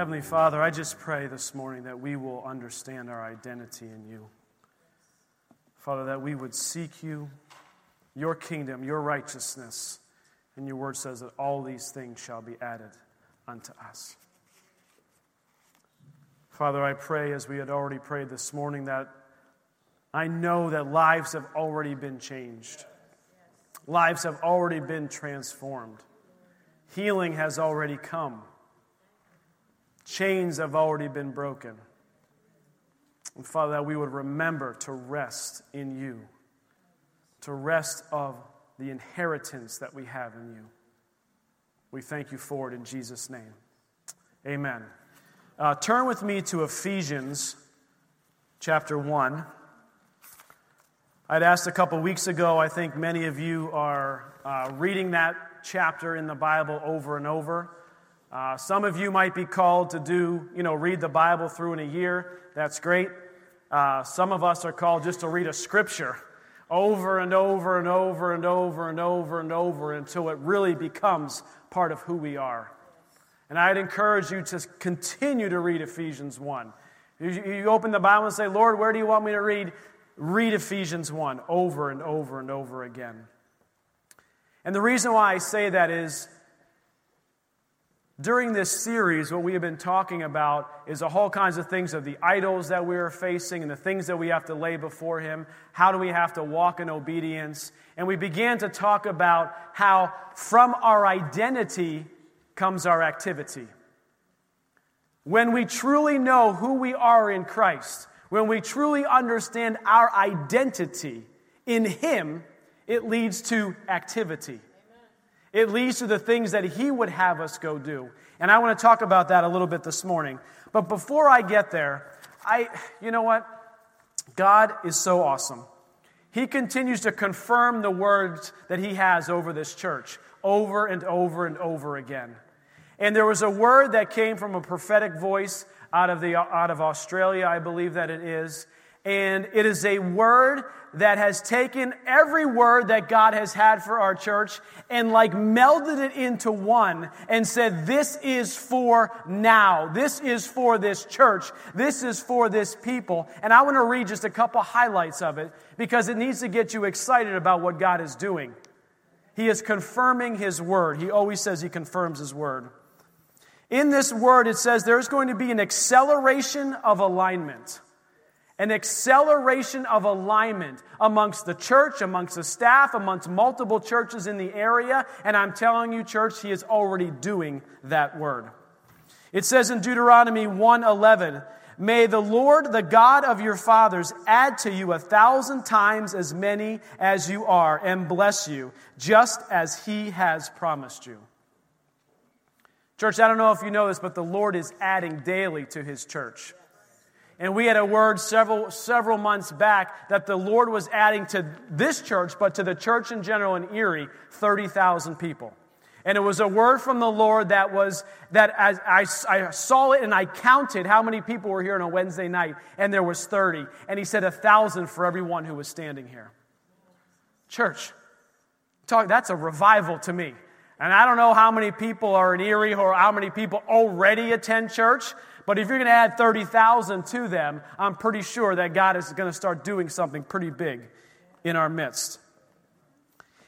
Heavenly Father, I just pray this morning that we will understand our identity in you. Father, that we would seek you, your kingdom, your righteousness. And your word says that all these things shall be added unto us. Father, I pray as we had already prayed this morning that I know that lives have already been changed, lives have already been transformed, healing has already come. Chains have already been broken. And Father, that we would remember to rest in you, to rest of the inheritance that we have in you. We thank you for it in Jesus' name. Amen. Uh, turn with me to Ephesians chapter 1. I'd asked a couple weeks ago, I think many of you are uh, reading that chapter in the Bible over and over. Uh, some of you might be called to do, you know, read the Bible through in a year. That's great. Uh, some of us are called just to read a scripture over and over and over and over and over and over until it really becomes part of who we are. And I'd encourage you to continue to read Ephesians 1. You, you open the Bible and say, Lord, where do you want me to read? Read Ephesians 1 over and over and over again. And the reason why I say that is during this series, what we have been talking about is a whole kinds of things of the idols that we are facing and the things that we have to lay before Him. How do we have to walk in obedience? And we began to talk about how from our identity comes our activity. When we truly know who we are in Christ, when we truly understand our identity in Him, it leads to activity. It leads to the things that He would have us go do. And I want to talk about that a little bit this morning. But before I get there, I, you know what? God is so awesome. He continues to confirm the words that He has over this church over and over and over again. And there was a word that came from a prophetic voice out of, the, out of Australia, I believe that it is. And it is a word that has taken every word that God has had for our church and like melded it into one and said, This is for now. This is for this church. This is for this people. And I want to read just a couple highlights of it because it needs to get you excited about what God is doing. He is confirming His word. He always says He confirms His word. In this word, it says there's going to be an acceleration of alignment an acceleration of alignment amongst the church, amongst the staff, amongst multiple churches in the area. And I'm telling you, church, he is already doing that word. It says in Deuteronomy 1:11, "May the Lord, the God of your fathers, add to you a thousand times as many as you are, and bless you, just as he has promised you." Church, I don't know if you know this, but the Lord is adding daily to his church. And we had a word several, several months back that the Lord was adding to this church, but to the church in general in Erie, 30,000 people. And it was a word from the Lord that was, that as I, I saw it and I counted how many people were here on a Wednesday night, and there was 30. And he said a thousand for everyone who was standing here. Church, talk, that's a revival to me. And I don't know how many people are in Erie or how many people already attend church, but if you're going to add 30,000 to them, I'm pretty sure that God is going to start doing something pretty big in our midst.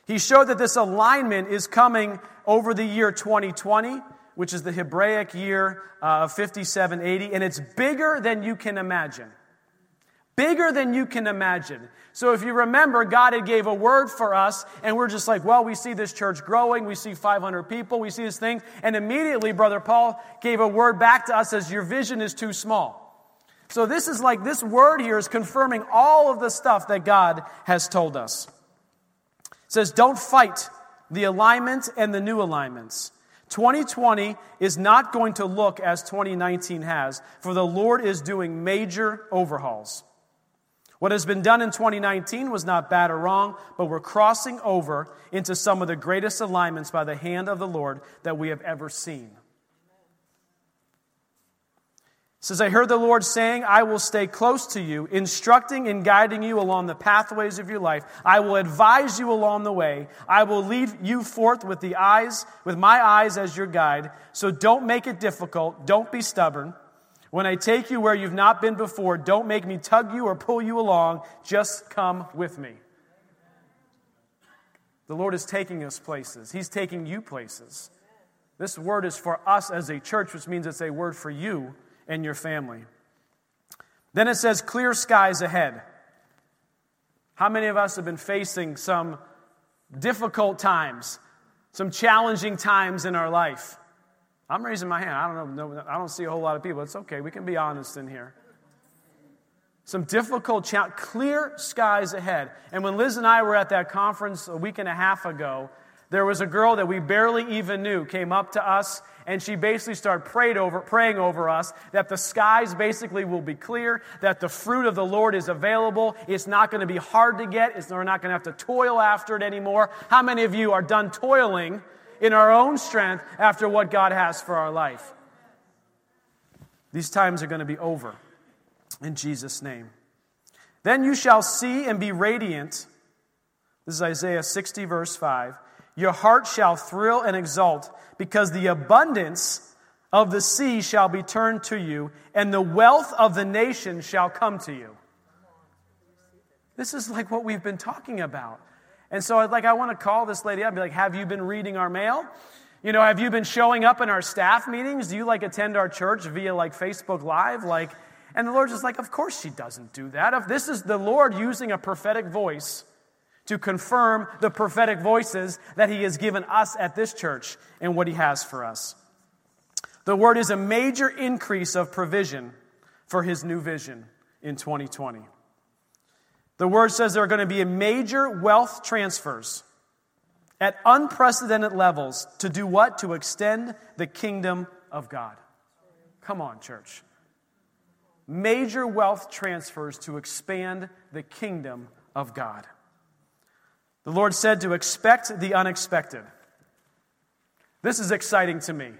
He showed that this alignment is coming over the year 2020, which is the Hebraic year uh, of 5780, and it's bigger than you can imagine. Bigger than you can imagine. So if you remember, God had gave a word for us, and we're just like, well, we see this church growing, we see 500 people, we see this thing, and immediately Brother Paul gave a word back to us as your vision is too small. So this is like this word here is confirming all of the stuff that God has told us. It says, don't fight the alignment and the new alignments. 2020 is not going to look as 2019 has, for the Lord is doing major overhauls. What has been done in 2019 was not bad or wrong, but we're crossing over into some of the greatest alignments by the hand of the Lord that we have ever seen. Says, I heard the Lord saying, I will stay close to you, instructing and guiding you along the pathways of your life. I will advise you along the way. I will lead you forth with the eyes, with my eyes as your guide. So don't make it difficult. Don't be stubborn. When I take you where you've not been before, don't make me tug you or pull you along. Just come with me. The Lord is taking us places, He's taking you places. This word is for us as a church, which means it's a word for you and your family. Then it says, clear skies ahead. How many of us have been facing some difficult times, some challenging times in our life? I'm raising my hand. I don't know. I don't see a whole lot of people. It's okay. We can be honest in here. Some difficult, challenge, clear skies ahead. And when Liz and I were at that conference a week and a half ago, there was a girl that we barely even knew came up to us and she basically started prayed over, praying over us that the skies basically will be clear, that the fruit of the Lord is available. It's not going to be hard to get. It's, we're not going to have to toil after it anymore. How many of you are done toiling in our own strength after what God has for our life. These times are going to be over in Jesus' name. Then you shall see and be radiant. This is Isaiah 60, verse 5. Your heart shall thrill and exult, because the abundance of the sea shall be turned to you, and the wealth of the nations shall come to you. This is like what we've been talking about. And so, like, I want to call this lady up and be like, Have you been reading our mail? You know, have you been showing up in our staff meetings? Do you like attend our church via like Facebook Live? Like, and the Lord's just like, Of course she doesn't do that. If this is the Lord using a prophetic voice to confirm the prophetic voices that He has given us at this church and what He has for us. The word is a major increase of provision for His new vision in 2020. The word says there are going to be major wealth transfers at unprecedented levels to do what? To extend the kingdom of God. Come on, church. Major wealth transfers to expand the kingdom of God. The Lord said to expect the unexpected. This is exciting to me.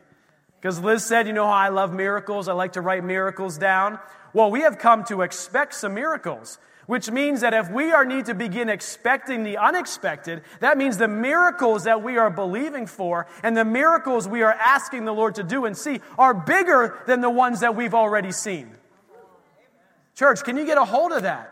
Because Liz said, you know how I love miracles? I like to write miracles down. Well, we have come to expect some miracles. Which means that if we are need to begin expecting the unexpected, that means the miracles that we are believing for and the miracles we are asking the Lord to do and see are bigger than the ones that we've already seen. Church, can you get a hold of that?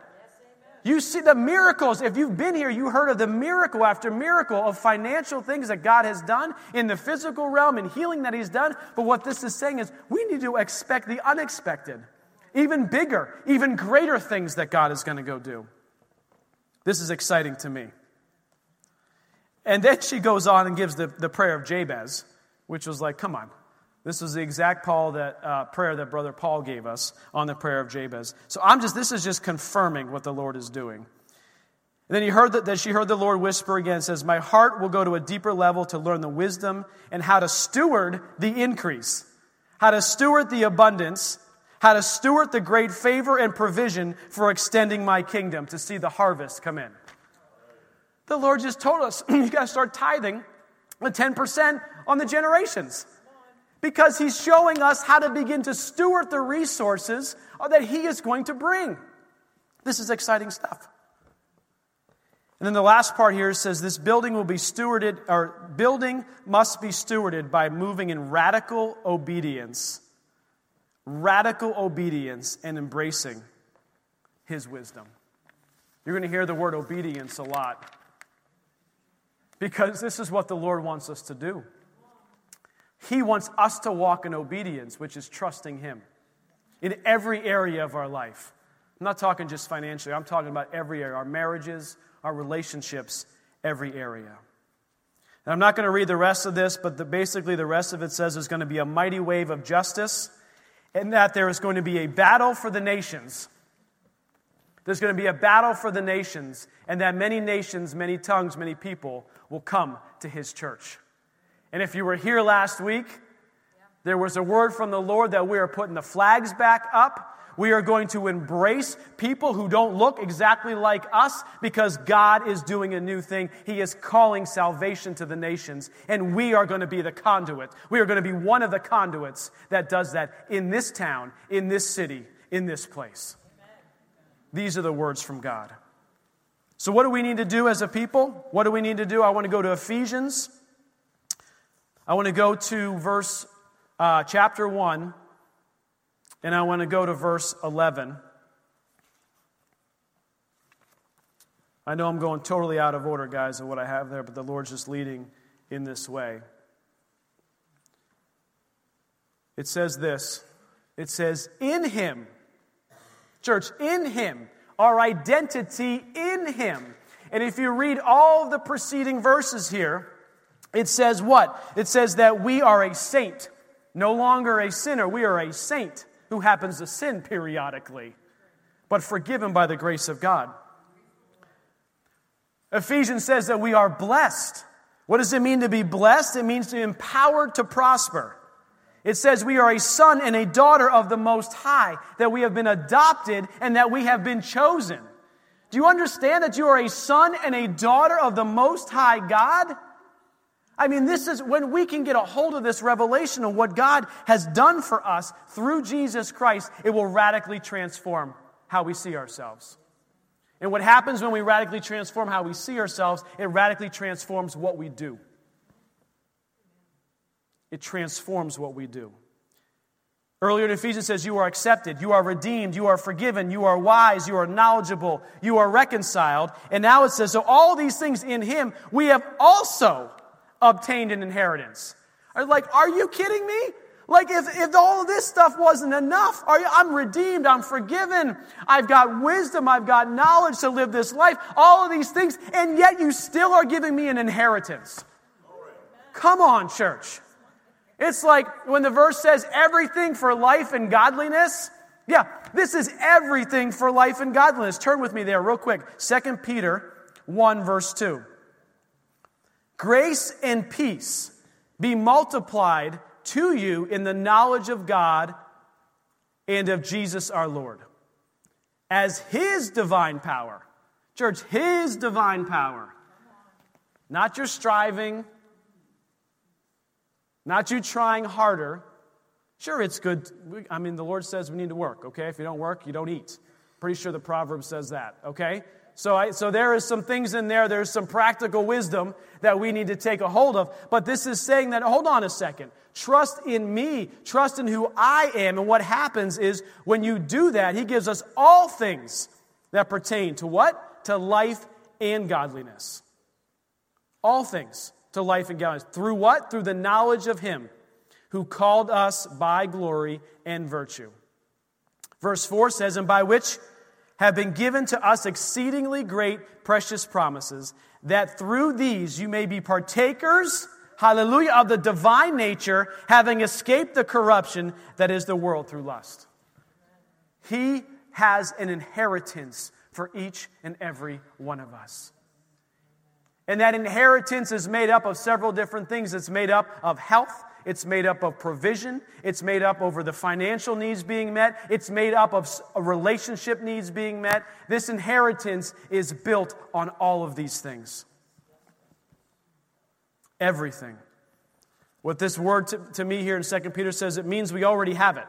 You see the miracles. If you've been here, you heard of the miracle after miracle of financial things that God has done in the physical realm and healing that He's done. But what this is saying is we need to expect the unexpected even bigger, even greater things that God is going to go do. This is exciting to me. And then she goes on and gives the, the prayer of Jabez, which was like, come on. This was the exact Paul that, uh, prayer that Brother Paul gave us on the prayer of Jabez. So I'm just, this is just confirming what the Lord is doing. And then he heard that, that she heard the Lord whisper again, says, My heart will go to a deeper level to learn the wisdom and how to steward the increase, how to steward the abundance, how to steward the great favor and provision for extending my kingdom to see the harvest come in. The Lord just told us you got to start tithing the 10% on the generations because He's showing us how to begin to steward the resources that He is going to bring. This is exciting stuff. And then the last part here says this building will be stewarded, or building must be stewarded by moving in radical obedience radical obedience and embracing his wisdom. You're going to hear the word obedience a lot because this is what the Lord wants us to do. He wants us to walk in obedience, which is trusting Him in every area of our life. I'm not talking just financially, I'm talking about every area our marriages, our relationships, every area. And I'm not going to read the rest of this, but the, basically, the rest of it says there's going to be a mighty wave of justice and that there is going to be a battle for the nations. There's going to be a battle for the nations, and that many nations, many tongues, many people will come to his church. And if you were here last week, there was a word from the Lord that we are putting the flags back up. We are going to embrace people who don't look exactly like us because God is doing a new thing. He is calling salvation to the nations, and we are going to be the conduit. We are going to be one of the conduits that does that in this town, in this city, in this place. These are the words from God. So, what do we need to do as a people? What do we need to do? I want to go to Ephesians. I want to go to verse, uh, chapter 1, and I want to go to verse 11. I know I'm going totally out of order, guys, of what I have there, but the Lord's just leading in this way. It says this it says, In Him, church, in Him, our identity in Him. And if you read all the preceding verses here, it says what? It says that we are a saint, no longer a sinner. We are a saint who happens to sin periodically, but forgiven by the grace of God. Ephesians says that we are blessed. What does it mean to be blessed? It means to be empowered to prosper. It says we are a son and a daughter of the Most High, that we have been adopted and that we have been chosen. Do you understand that you are a son and a daughter of the Most High God? I mean, this is when we can get a hold of this revelation of what God has done for us through Jesus Christ, it will radically transform how we see ourselves. And what happens when we radically transform how we see ourselves, it radically transforms what we do it transforms what we do. Earlier in Ephesians says, You are accepted, you are redeemed, you are forgiven, you are wise, you are knowledgeable, you are reconciled. And now it says, So all these things in Him, we have also obtained an inheritance. Like, are you kidding me? Like, if, if all of this stuff wasn't enough, are you, I'm redeemed, I'm forgiven, I've got wisdom, I've got knowledge to live this life, all of these things, and yet you still are giving me an inheritance. Come on, church. It's like when the verse says everything for life and godliness. Yeah, this is everything for life and godliness. Turn with me there, real quick. 2 Peter 1, verse 2. Grace and peace be multiplied to you in the knowledge of God and of Jesus our Lord. As His divine power, church, His divine power, not your striving, not you trying harder. Sure, it's good. I mean, the Lord says we need to work, okay? If you don't work, you don't eat. Pretty sure the proverb says that, okay? So, I, so there is some things in there, there's some practical wisdom that we need to take a hold of. But this is saying that, hold on a second. Trust in me. Trust in who I am. And what happens is when you do that, he gives us all things that pertain to what? To life and godliness. All things to life and godliness. Through what? Through the knowledge of Him who called us by glory and virtue. Verse 4 says, And by which have been given to us exceedingly great, precious promises, that through these you may be partakers, hallelujah, of the divine nature, having escaped the corruption that is the world through lust. He has an inheritance for each and every one of us. And that inheritance is made up of several different things. It's made up of health, it's made up of provision, it's made up over the financial needs being met, it's made up of relationship needs being met. This inheritance is built on all of these things. Everything. What this word to, to me here in 2 Peter says, it means we already have it.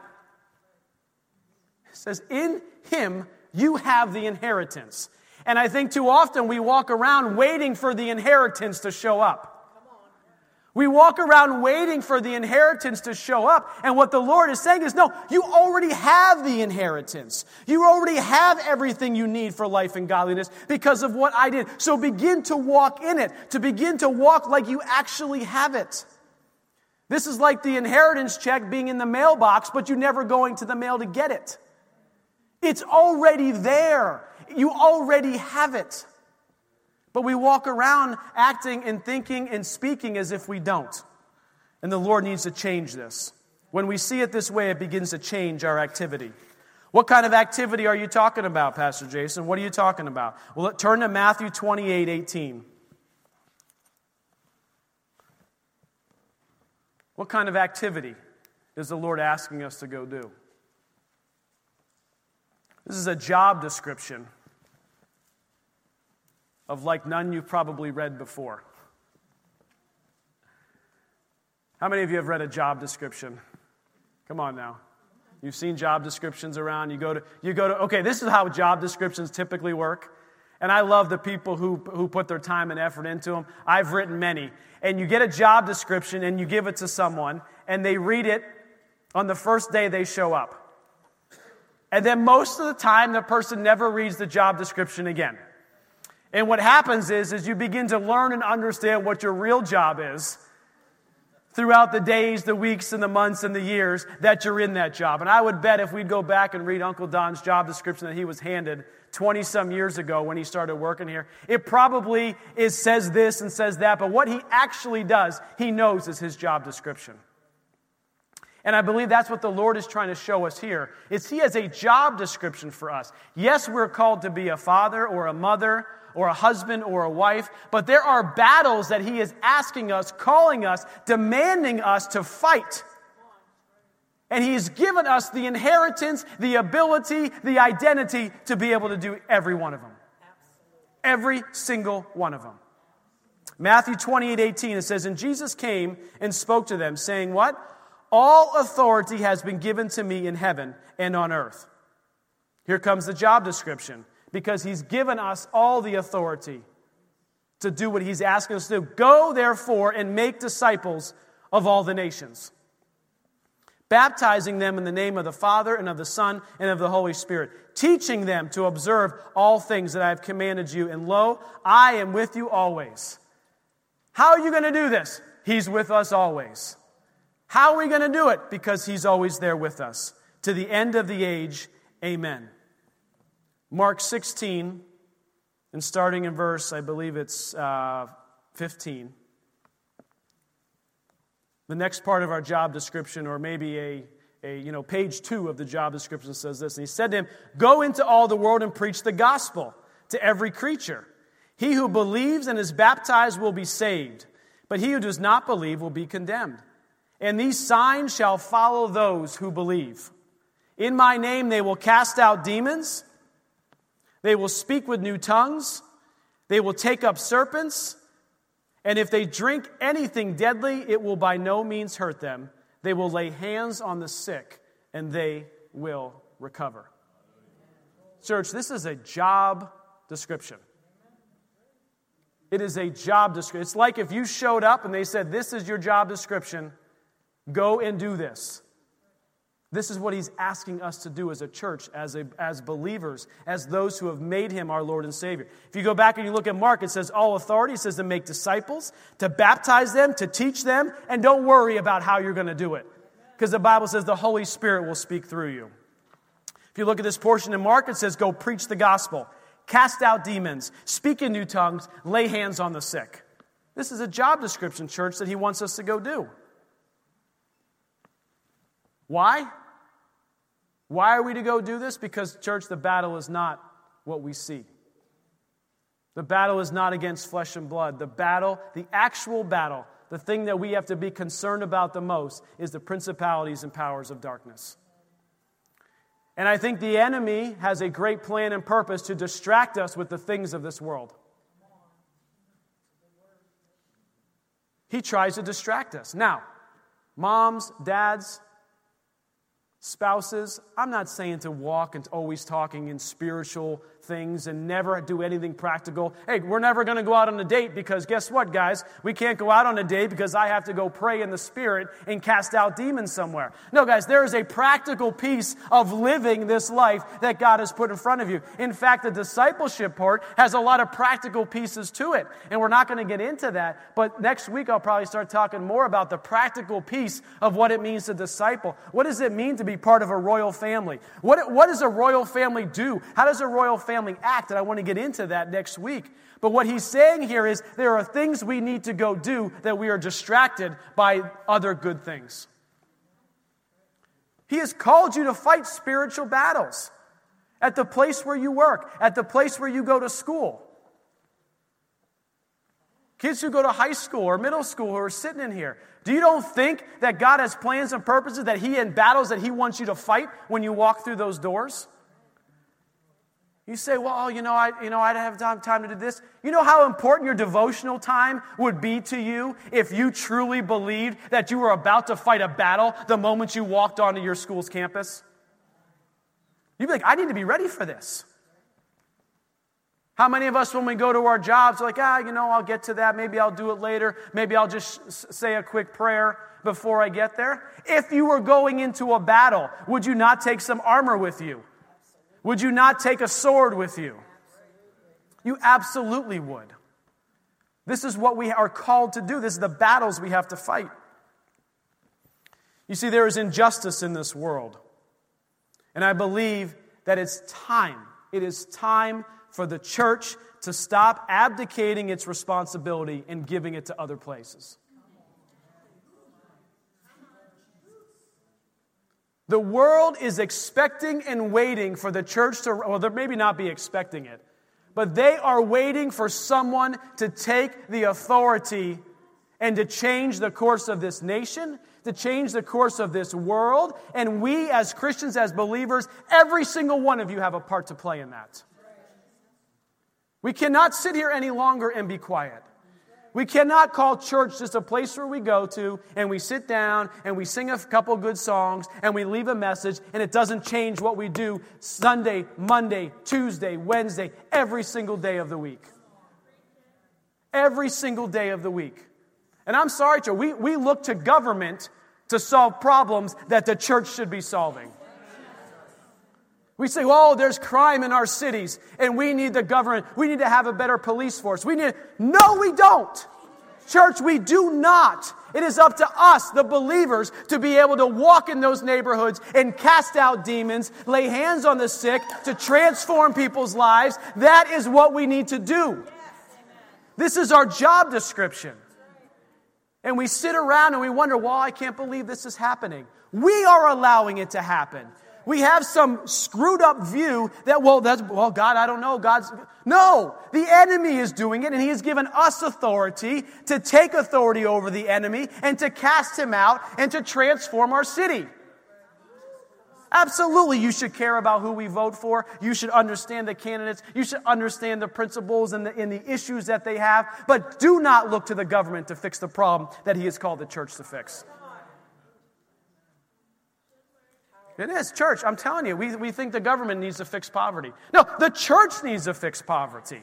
It says, In him you have the inheritance. And I think too often we walk around waiting for the inheritance to show up. We walk around waiting for the inheritance to show up. And what the Lord is saying is, no, you already have the inheritance. You already have everything you need for life and godliness because of what I did. So begin to walk in it, to begin to walk like you actually have it. This is like the inheritance check being in the mailbox, but you never going to the mail to get it. It's already there. You already have it. But we walk around acting and thinking and speaking as if we don't. And the Lord needs to change this. When we see it this way, it begins to change our activity. What kind of activity are you talking about, Pastor Jason? What are you talking about? Well, turn to Matthew 28 18. What kind of activity is the Lord asking us to go do? This is a job description of like none you've probably read before. How many of you have read a job description? Come on now. You've seen job descriptions around. You go to, you go to, okay, this is how job descriptions typically work. And I love the people who, who put their time and effort into them. I've written many. And you get a job description and you give it to someone, and they read it on the first day they show up. And then most of the time, the person never reads the job description again. And what happens is, is you begin to learn and understand what your real job is throughout the days, the weeks, and the months and the years that you're in that job. And I would bet if we'd go back and read Uncle Don's job description that he was handed 20 some years ago when he started working here, it probably is, says this and says that, but what he actually does, he knows is his job description. And I believe that's what the Lord is trying to show us here. Is he has a job description for us. Yes, we're called to be a father or a mother or a husband or a wife, but there are battles that he is asking us, calling us, demanding us to fight. And he's given us the inheritance, the ability, the identity to be able to do every one of them. Every single one of them. Matthew 28 18, it says, And Jesus came and spoke to them, saying, What? All authority has been given to me in heaven and on earth. Here comes the job description because he's given us all the authority to do what he's asking us to do. Go, therefore, and make disciples of all the nations, baptizing them in the name of the Father and of the Son and of the Holy Spirit, teaching them to observe all things that I have commanded you. And lo, I am with you always. How are you going to do this? He's with us always. How are we going to do it? Because He's always there with us. To the end of the age, amen. Mark 16, and starting in verse, I believe it's uh, 15. The next part of our job description, or maybe a, a, you know, page two of the job description says this. And he said to him, Go into all the world and preach the gospel to every creature. He who believes and is baptized will be saved, but he who does not believe will be condemned. And these signs shall follow those who believe. In my name they will cast out demons, they will speak with new tongues, they will take up serpents, and if they drink anything deadly, it will by no means hurt them. They will lay hands on the sick, and they will recover. Church, this is a job description. It is a job description. It's like if you showed up and they said, This is your job description. Go and do this. This is what he's asking us to do as a church, as, a, as believers, as those who have made him our Lord and Savior. If you go back and you look at Mark, it says all authority. It says to make disciples, to baptize them, to teach them, and don't worry about how you're going to do it. Because the Bible says the Holy Spirit will speak through you. If you look at this portion in Mark, it says go preach the gospel, cast out demons, speak in new tongues, lay hands on the sick. This is a job description, church, that he wants us to go do. Why? Why are we to go do this? Because, church, the battle is not what we see. The battle is not against flesh and blood. The battle, the actual battle, the thing that we have to be concerned about the most is the principalities and powers of darkness. And I think the enemy has a great plan and purpose to distract us with the things of this world. He tries to distract us. Now, moms, dads, Spouses, I'm not saying to walk and always talking in spiritual things and never do anything practical. Hey, we're never going to go out on a date because guess what, guys? We can't go out on a date because I have to go pray in the Spirit and cast out demons somewhere. No, guys, there is a practical piece of living this life that God has put in front of you. In fact, the discipleship part has a lot of practical pieces to it. And we're not going to get into that. But next week, I'll probably start talking more about the practical piece of what it means to disciple. What does it mean to be part of a royal family? What, what does a royal family do? How does a royal family family act, and I want to get into that next week. But what he's saying here is there are things we need to go do that we are distracted by other good things. He has called you to fight spiritual battles at the place where you work, at the place where you go to school. Kids who go to high school or middle school who are sitting in here, do you don't think that God has plans and purposes that He in battles that He wants you to fight when you walk through those doors? You say, well, you know, I, you know, I don't have time, time to do this. You know how important your devotional time would be to you if you truly believed that you were about to fight a battle the moment you walked onto your school's campus? You'd be like, I need to be ready for this. How many of us, when we go to our jobs, are like, ah, you know, I'll get to that. Maybe I'll do it later. Maybe I'll just say a quick prayer before I get there? If you were going into a battle, would you not take some armor with you? Would you not take a sword with you? You absolutely would. This is what we are called to do. This is the battles we have to fight. You see, there is injustice in this world. And I believe that it's time. It is time for the church to stop abdicating its responsibility and giving it to other places. The world is expecting and waiting for the church to, well, they're maybe not be expecting it, but they are waiting for someone to take the authority and to change the course of this nation, to change the course of this world. And we, as Christians, as believers, every single one of you have a part to play in that. We cannot sit here any longer and be quiet. We cannot call church just a place where we go to and we sit down and we sing a couple good songs and we leave a message and it doesn't change what we do Sunday, Monday, Tuesday, Wednesday, every single day of the week. Every single day of the week. And I'm sorry, Joe, we, we look to government to solve problems that the church should be solving. We say, oh, there's crime in our cities and we need the government. We need to have a better police force. We need, no, we don't. Church, we do not. It is up to us, the believers, to be able to walk in those neighborhoods and cast out demons, lay hands on the sick, to transform people's lives. That is what we need to do. This is our job description. And we sit around and we wonder, well, I can't believe this is happening. We are allowing it to happen we have some screwed up view that, well, that's, well, God, I don't know. God's, no, the enemy is doing it and he has given us authority to take authority over the enemy and to cast him out and to transform our city. Absolutely, you should care about who we vote for. You should understand the candidates. You should understand the principles and the, and the issues that they have. But do not look to the government to fix the problem that he has called the church to fix. It is. Church, I'm telling you, we, we think the government needs to fix poverty. No, the church needs to fix poverty.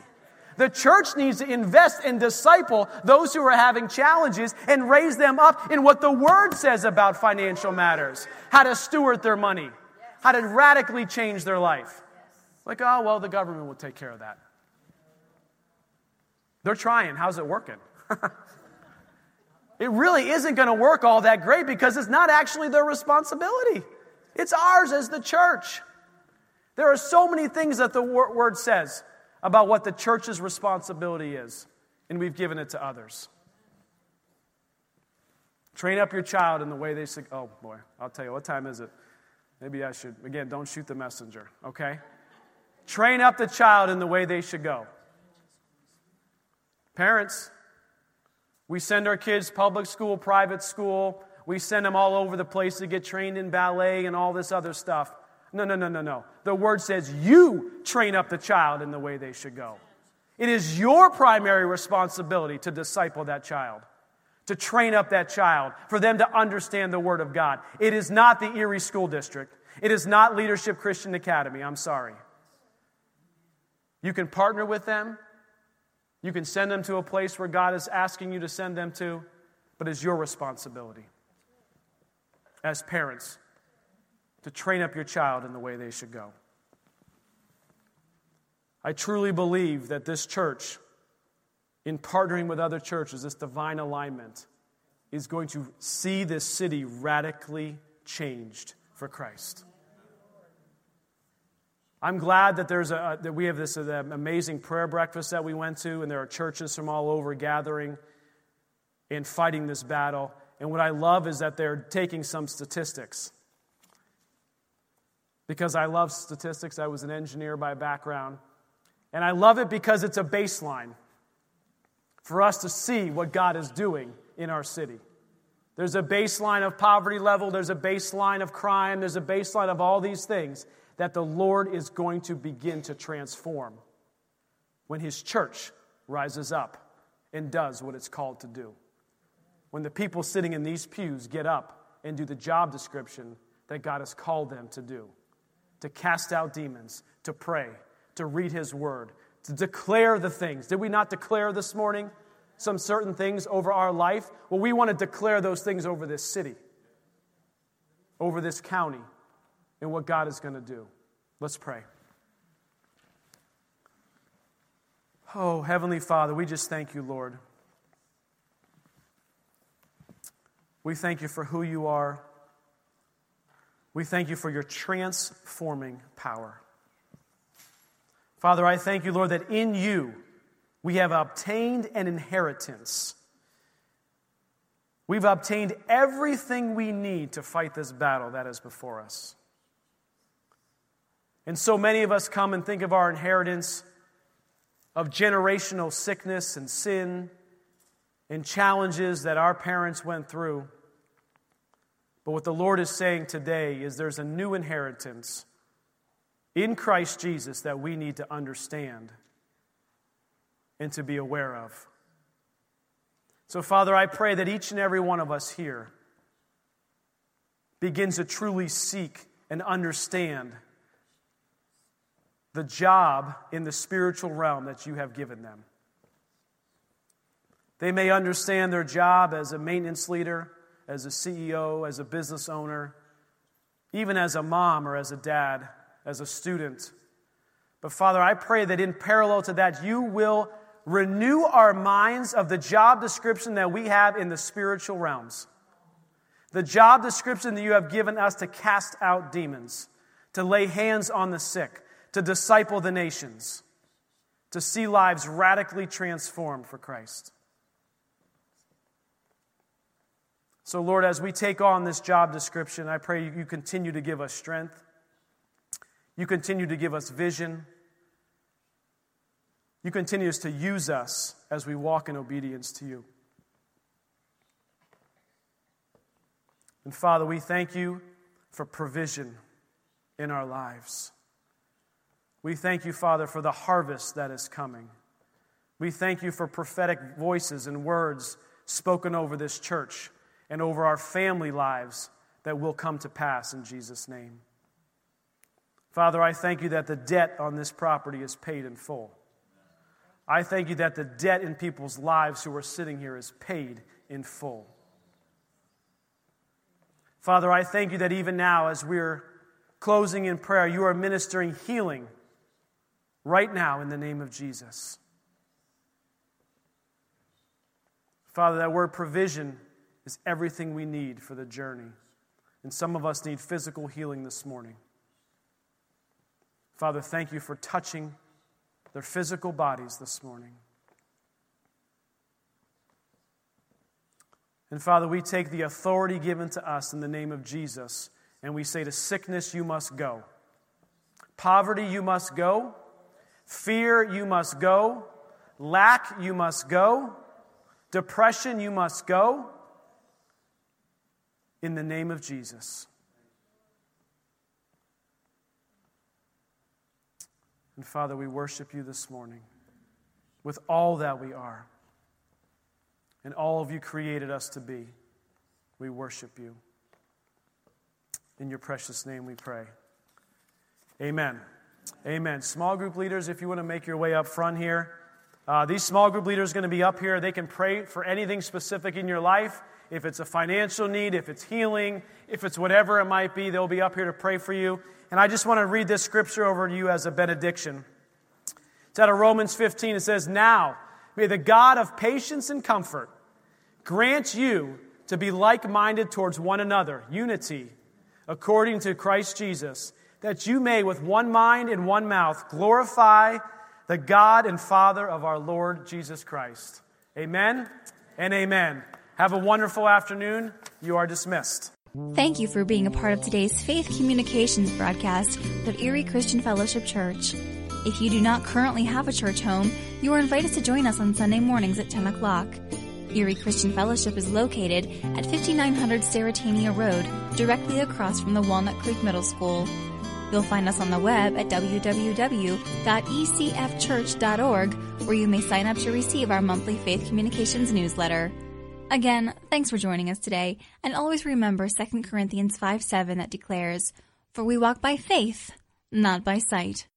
The church needs to invest and disciple those who are having challenges and raise them up in what the Word says about financial matters how to steward their money, how to radically change their life. Like, oh, well, the government will take care of that. They're trying. How's it working? it really isn't going to work all that great because it's not actually their responsibility. It's ours as the church. There are so many things that the word says about what the church's responsibility is, and we've given it to others. Train up your child in the way they should. Oh, boy, I'll tell you, what time is it? Maybe I should. Again, don't shoot the messenger, okay? Train up the child in the way they should go. Parents, we send our kids public school, private school, we send them all over the place to get trained in ballet and all this other stuff. No, no, no, no, no. The word says you train up the child in the way they should go. It is your primary responsibility to disciple that child, to train up that child, for them to understand the Word of God. It is not the Erie School District. It is not Leadership Christian Academy. I'm sorry. You can partner with them. You can send them to a place where God is asking you to send them to, but it's your responsibility as parents to train up your child in the way they should go. I truly believe that this church, in partnering with other churches, this divine alignment, is going to see this city radically changed for Christ. I'm glad that there's a, that we have this uh, amazing prayer breakfast that we went to, and there are churches from all over gathering and fighting this battle. And what I love is that they're taking some statistics. Because I love statistics, I was an engineer by background. And I love it because it's a baseline for us to see what God is doing in our city. There's a baseline of poverty level, there's a baseline of crime, there's a baseline of all these things that the Lord is going to begin to transform when His church rises up and does what it's called to do. When the people sitting in these pews get up and do the job description that God has called them to do to cast out demons, to pray, to read His word, to declare the things. Did we not declare this morning some certain things over our life? Well, we want to declare those things over this city, over this county, and what God is going to do. Let's pray. Oh, Heavenly Father, we just thank you, Lord. We thank you for who you are. We thank you for your transforming power. Father, I thank you, Lord, that in you we have obtained an inheritance. We've obtained everything we need to fight this battle that is before us. And so many of us come and think of our inheritance of generational sickness and sin and challenges that our parents went through. But what the Lord is saying today is there's a new inheritance in Christ Jesus that we need to understand and to be aware of. So, Father, I pray that each and every one of us here begins to truly seek and understand the job in the spiritual realm that you have given them. They may understand their job as a maintenance leader, as a CEO, as a business owner, even as a mom or as a dad as a student. But Father, I pray that in parallel to that, you will renew our minds of the job description that we have in the spiritual realms. The job description that you have given us to cast out demons, to lay hands on the sick, to disciple the nations, to see lives radically transformed for Christ. So, Lord, as we take on this job description, I pray you continue to give us strength. You continue to give us vision. You continue to use us as we walk in obedience to you. And Father, we thank you for provision in our lives. We thank you, Father, for the harvest that is coming. We thank you for prophetic voices and words spoken over this church and over our family lives that will come to pass in Jesus' name. Father, I thank you that the debt on this property is paid in full. I thank you that the debt in people's lives who are sitting here is paid in full. Father, I thank you that even now, as we're closing in prayer, you are ministering healing right now in the name of Jesus. Father, that word provision is everything we need for the journey. And some of us need physical healing this morning. Father, thank you for touching their physical bodies this morning. And Father, we take the authority given to us in the name of Jesus and we say to sickness, you must go. Poverty, you must go. Fear, you must go. Lack, you must go. Depression, you must go. In the name of Jesus. And Father, we worship you this morning with all that we are and all of you created us to be. We worship you. In your precious name we pray. Amen. Amen. Small group leaders, if you want to make your way up front here, uh, these small group leaders are going to be up here. They can pray for anything specific in your life. If it's a financial need, if it's healing, if it's whatever it might be, they'll be up here to pray for you. And I just want to read this scripture over to you as a benediction. It's out of Romans 15. It says, Now may the God of patience and comfort grant you to be like minded towards one another, unity, according to Christ Jesus, that you may with one mind and one mouth glorify the God and Father of our Lord Jesus Christ. Amen and amen. Have a wonderful afternoon. You are dismissed. Thank you for being a part of today's Faith Communications broadcast of Erie Christian Fellowship Church. If you do not currently have a church home, you are invited to join us on Sunday mornings at 10 o'clock. Erie Christian Fellowship is located at 5900 Sterrettania Road, directly across from the Walnut Creek Middle School. You'll find us on the web at www.ecfchurch.org, where you may sign up to receive our monthly Faith Communications newsletter. Again, thanks for joining us today, and always remember 2 Corinthians 5 7 that declares, For we walk by faith, not by sight.